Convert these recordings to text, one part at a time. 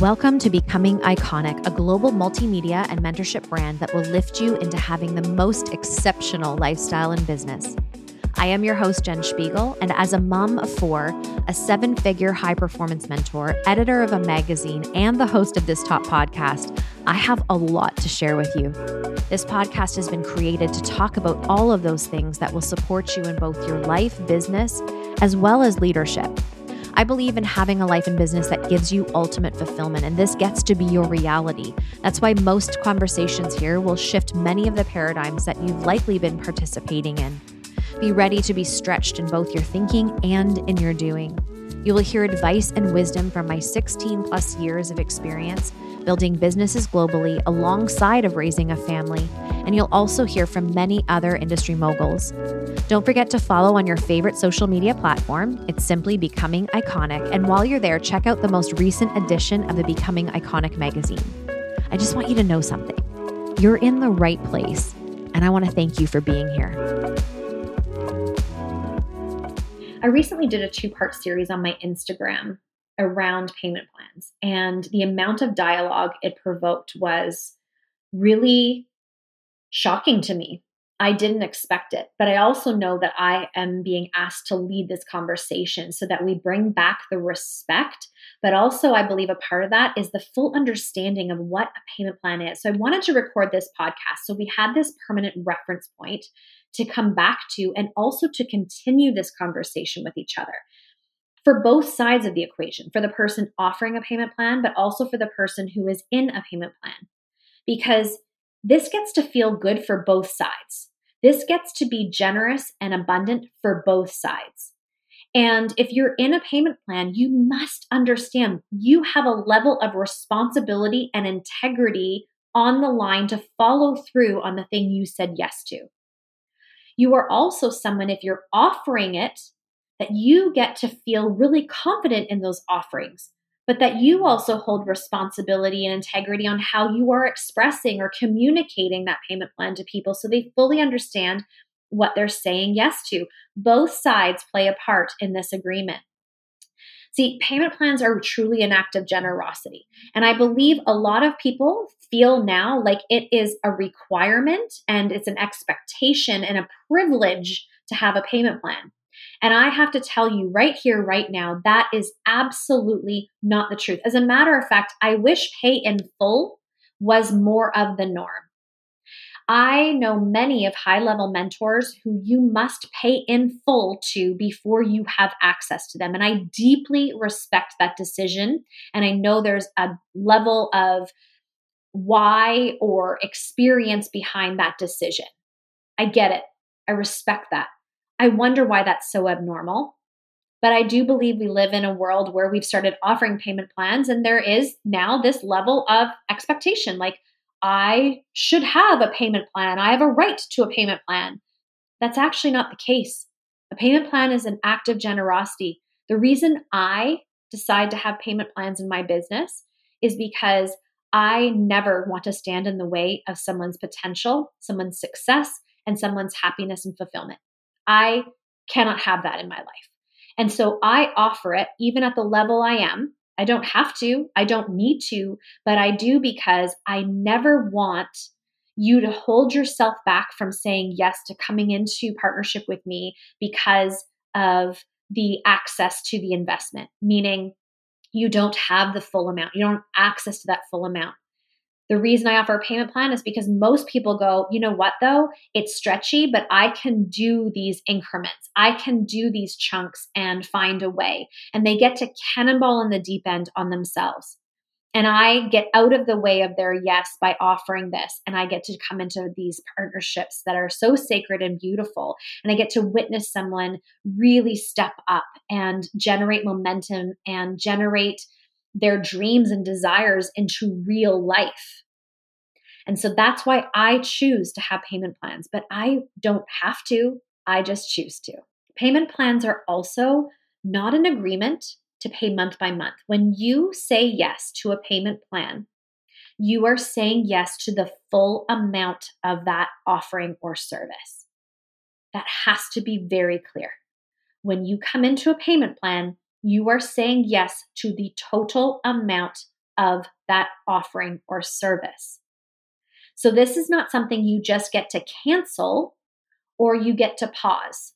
Welcome to Becoming Iconic, a global multimedia and mentorship brand that will lift you into having the most exceptional lifestyle in business. I am your host, Jen Spiegel, and as a mom of four, a seven figure high performance mentor, editor of a magazine, and the host of this top podcast, I have a lot to share with you. This podcast has been created to talk about all of those things that will support you in both your life, business, as well as leadership. I believe in having a life and business that gives you ultimate fulfillment, and this gets to be your reality. That's why most conversations here will shift many of the paradigms that you've likely been participating in. Be ready to be stretched in both your thinking and in your doing. You will hear advice and wisdom from my 16 plus years of experience building businesses globally alongside of raising a family, and you'll also hear from many other industry moguls. Don't forget to follow on your favorite social media platform. It's simply Becoming Iconic, and while you're there, check out the most recent edition of the Becoming Iconic magazine. I just want you to know something. You're in the right place, and I want to thank you for being here. I recently did a two part series on my Instagram around payment plans, and the amount of dialogue it provoked was really shocking to me. I didn't expect it, but I also know that I am being asked to lead this conversation so that we bring back the respect. But also, I believe a part of that is the full understanding of what a payment plan is. So, I wanted to record this podcast. So, we had this permanent reference point to come back to and also to continue this conversation with each other for both sides of the equation for the person offering a payment plan, but also for the person who is in a payment plan. Because this gets to feel good for both sides. This gets to be generous and abundant for both sides. And if you're in a payment plan, you must understand you have a level of responsibility and integrity on the line to follow through on the thing you said yes to. You are also someone, if you're offering it, that you get to feel really confident in those offerings, but that you also hold responsibility and integrity on how you are expressing or communicating that payment plan to people so they fully understand what they're saying yes to. Both sides play a part in this agreement. See, payment plans are truly an act of generosity. And I believe a lot of people feel now like it is a requirement and it's an expectation and a privilege to have a payment plan. And I have to tell you right here, right now, that is absolutely not the truth. As a matter of fact, I wish pay in full was more of the norm. I know many of high level mentors who you must pay in full to before you have access to them. And I deeply respect that decision. And I know there's a level of why or experience behind that decision. I get it. I respect that. I wonder why that's so abnormal. But I do believe we live in a world where we've started offering payment plans, and there is now this level of expectation like, I should have a payment plan. I have a right to a payment plan. That's actually not the case. A payment plan is an act of generosity. The reason I decide to have payment plans in my business is because I never want to stand in the way of someone's potential, someone's success, and someone's happiness and fulfillment. I cannot have that in my life. And so I offer it even at the level I am I don't have to, I don't need to, but I do because I never want you to hold yourself back from saying yes to coming into partnership with me because of the access to the investment, meaning you don't have the full amount, you don't have access to that full amount. The reason I offer a payment plan is because most people go, you know what, though? It's stretchy, but I can do these increments. I can do these chunks and find a way. And they get to cannonball in the deep end on themselves. And I get out of the way of their yes by offering this. And I get to come into these partnerships that are so sacred and beautiful. And I get to witness someone really step up and generate momentum and generate their dreams and desires into real life. And so that's why I choose to have payment plans, but I don't have to. I just choose to. Payment plans are also not an agreement to pay month by month. When you say yes to a payment plan, you are saying yes to the full amount of that offering or service. That has to be very clear. When you come into a payment plan, you are saying yes to the total amount of that offering or service. So, this is not something you just get to cancel or you get to pause.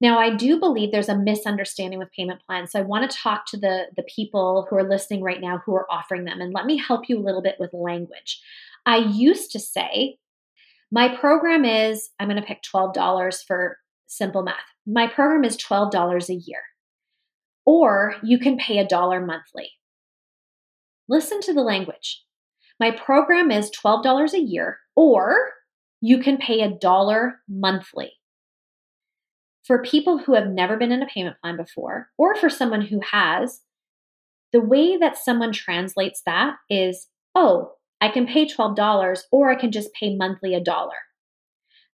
Now, I do believe there's a misunderstanding with payment plans. So I want to talk to the, the people who are listening right now who are offering them. And let me help you a little bit with language. I used to say, my program is, I'm going to pick $12 for simple math. My program is $12 a year. Or you can pay a dollar monthly. Listen to the language. My program is $12 a year, or you can pay a dollar monthly for people who have never been in a payment plan before, or for someone who has, the way that someone translates that is, oh, I can pay $12 or I can just pay monthly a dollar.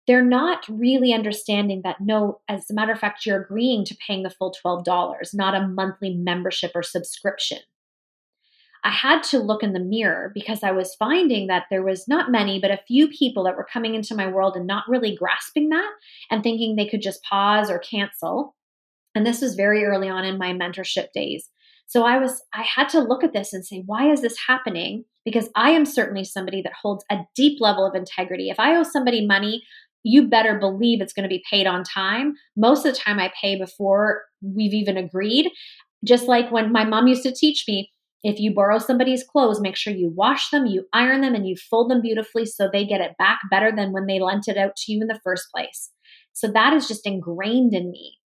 They're not really understanding that, no, as a matter of fact, you're agreeing to paying the full $12, not a monthly membership or subscription. I had to look in the mirror because I was finding that there was not many, but a few people that were coming into my world and not really grasping that and thinking they could just pause or cancel. And this was very early on in my mentorship days. So I was I had to look at this and say, why is this happening? Because I am certainly somebody that holds a deep level of integrity. If I owe somebody money, you better believe it's going to be paid on time. Most of the time I pay before we've even agreed. Just like when my mom used to teach me, if you borrow somebody's clothes, make sure you wash them, you iron them, and you fold them beautifully so they get it back better than when they lent it out to you in the first place. So that is just ingrained in me.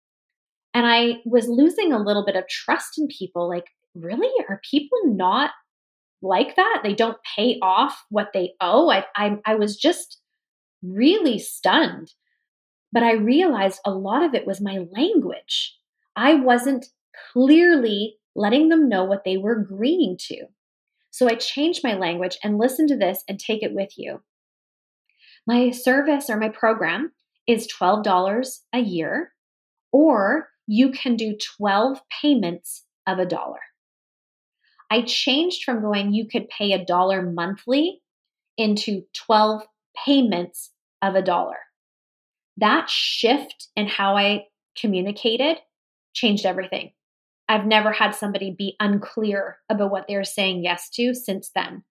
And I was losing a little bit of trust in people. Like, really? Are people not like that? They don't pay off what they owe? I, I, I was just really stunned. But I realized a lot of it was my language. I wasn't clearly letting them know what they were agreeing to. So I changed my language and listen to this and take it with you. My service or my program is $12 a year, or you can do 12 payments of a dollar. I changed from going, you could pay a dollar monthly into 12 payments of a dollar. That shift in how I communicated changed everything. I've never had somebody be unclear about what they're saying yes to since then.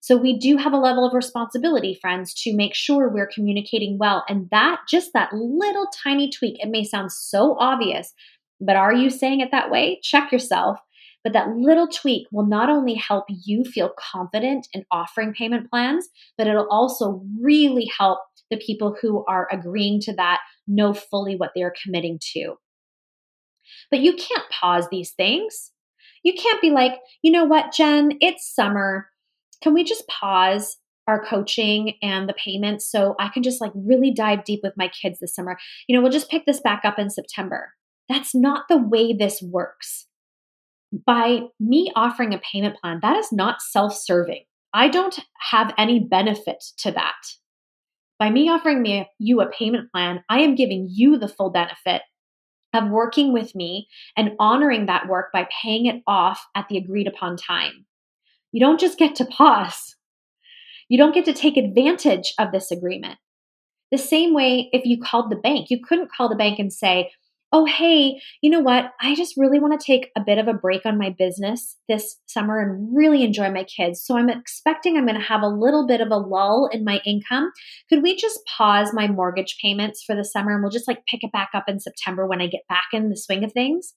So we do have a level of responsibility, friends, to make sure we're communicating well. And that, just that little tiny tweak, it may sound so obvious, but are you saying it that way? Check yourself. But that little tweak will not only help you feel confident in offering payment plans, but it'll also really help the people who are agreeing to that know fully what they're committing to. But you can't pause these things. You can't be like, you know what, Jen, it's summer. Can we just pause our coaching and the payments so I can just like really dive deep with my kids this summer? You know, we'll just pick this back up in September. That's not the way this works. By me offering a payment plan, that is not self serving. I don't have any benefit to that. By me offering me, you a payment plan, I am giving you the full benefit of working with me and honoring that work by paying it off at the agreed upon time. You don't just get to pause. You don't get to take advantage of this agreement. The same way if you called the bank, you couldn't call the bank and say, oh, hey, you know what? I just really want to take a bit of a break on my business this summer and really enjoy my kids. So I'm expecting I'm going to have a little bit of a lull in my income. Could we just pause my mortgage payments for the summer and we'll just like pick it back up in September when I get back in the swing of things?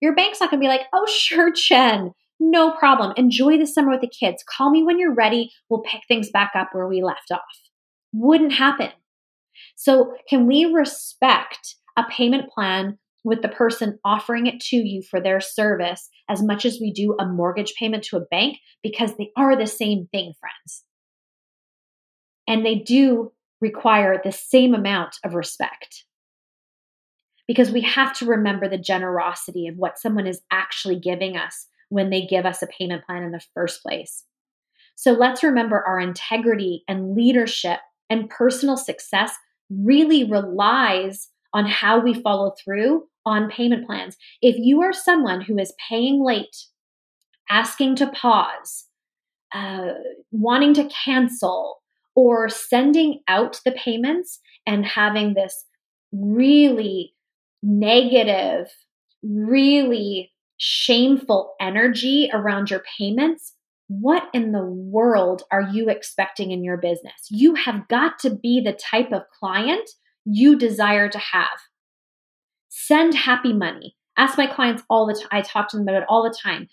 Your bank's not going to be like, oh, sure, Jen. No problem. Enjoy the summer with the kids. Call me when you're ready. We'll pick things back up where we left off. Wouldn't happen. So, can we respect a payment plan with the person offering it to you for their service as much as we do a mortgage payment to a bank because they are the same thing, friends. And they do require the same amount of respect because we have to remember the generosity of what someone is actually giving us when they give us a payment plan in the first place. So let's remember our integrity and leadership and personal success really relies on how we follow through on payment plans. If you are someone who is paying late, asking to pause, uh, wanting to cancel, or sending out the payments and having this really negative, really shameful energy around your payments, what in the world are you expecting in your business? You have got to be the type of client you desire to have. Send happy money. Ask my clients all the time. I talk to them about it all the time.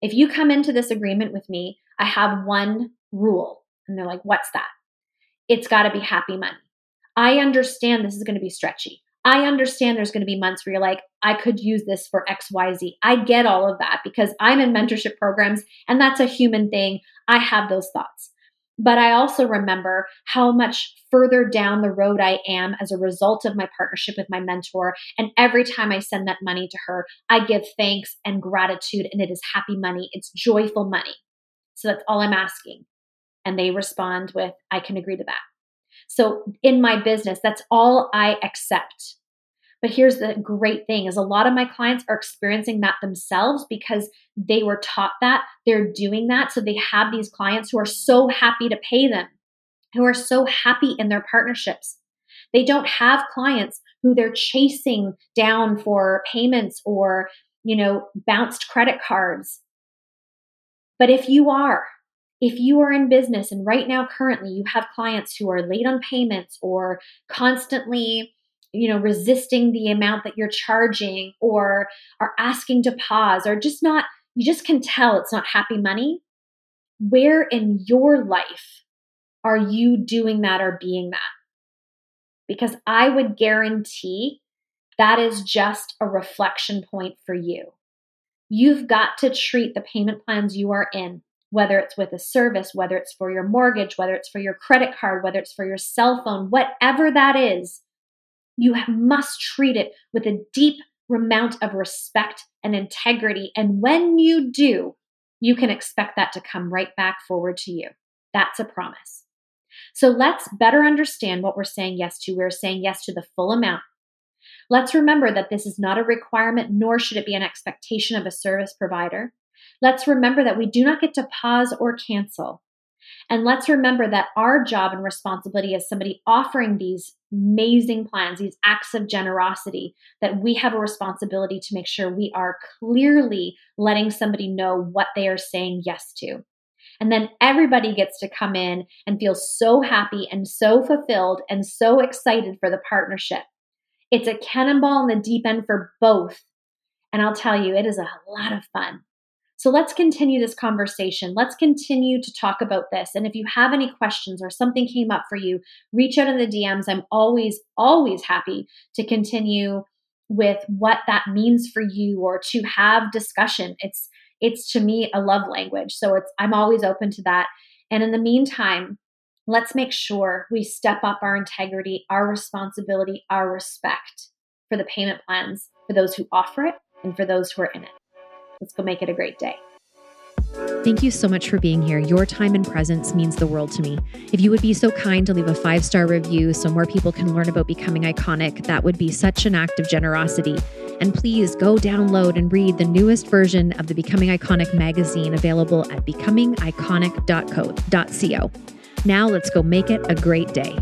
If you come into this agreement with me, I have one rule. And they're like, what's that? It's got to be happy money. I understand this is going to be stretchy. I understand there's going to be months where you're like, I could use this for XYZ. I get all of that because I'm in mentorship programs and that's a human thing. I have those thoughts. But I also remember how much further down the road I am as a result of my partnership with my mentor. And every time I send that money to her, I give thanks and gratitude, and it is happy money. It's joyful money. So that's all I'm asking. And they respond with, I can agree to that. So in my business, that's all I accept. But here's the great thing is a lot of my clients are experiencing that themselves because they were taught that, they're doing that. So they have these clients who are so happy to pay them, who are so happy in their partnerships. They don't have clients who they're chasing down for payments or, you know, bounced credit cards. But if you are, if you are in business and right now currently you have clients who are late on payments or constantly you know resisting the amount that you're charging or are asking to pause or just not you just can tell it's not happy money. Where in your life are you doing that or being that? Because i would guarantee that is just a reflection point for you. You've got to treat the payment plans you are in whether it's with a service, whether it's for your mortgage, whether it's for your credit card, whether it's for your cell phone, whatever that is, you must treat it with a deep amount of respect and integrity. And when you do, you can expect that to come right back forward to you. That's a promise. So let's better understand what we're saying yes to. We're saying yes to the full amount. Let's remember that this is not a requirement, nor should it be an expectation of a service provider. Let's remember that we do not get to pause or cancel. And let's remember that our job and responsibility as somebody offering these amazing plans, these acts of generosity, that we have a responsibility to make sure we are clearly letting somebody know what they are saying yes to. And then everybody gets to come in and feel so happy and so fulfilled and so excited for the partnership. It's a cannonball in the deep end for both. And I'll tell you, it is a lot of fun. So let's continue this conversation. Let's continue to talk about this. And if you have any questions or something came up for you, reach out in the DMs. I'm always, always happy to continue with what that means for you or to have discussion. It's it's to me a love language. So it's I'm always open to that. And in the meantime, let's make sure we step up our integrity, our responsibility, our respect for the payment plans for those who offer it and for those who are in it. Let's go make it a great day. Thank you so much for being here. Your time and presence means the world to me. If you would be so kind to leave a five star review so more people can learn about becoming iconic, that would be such an act of generosity. And please go download and read the newest version of the Becoming Iconic magazine available at becomingiconic.co. Now let's go make it a great day.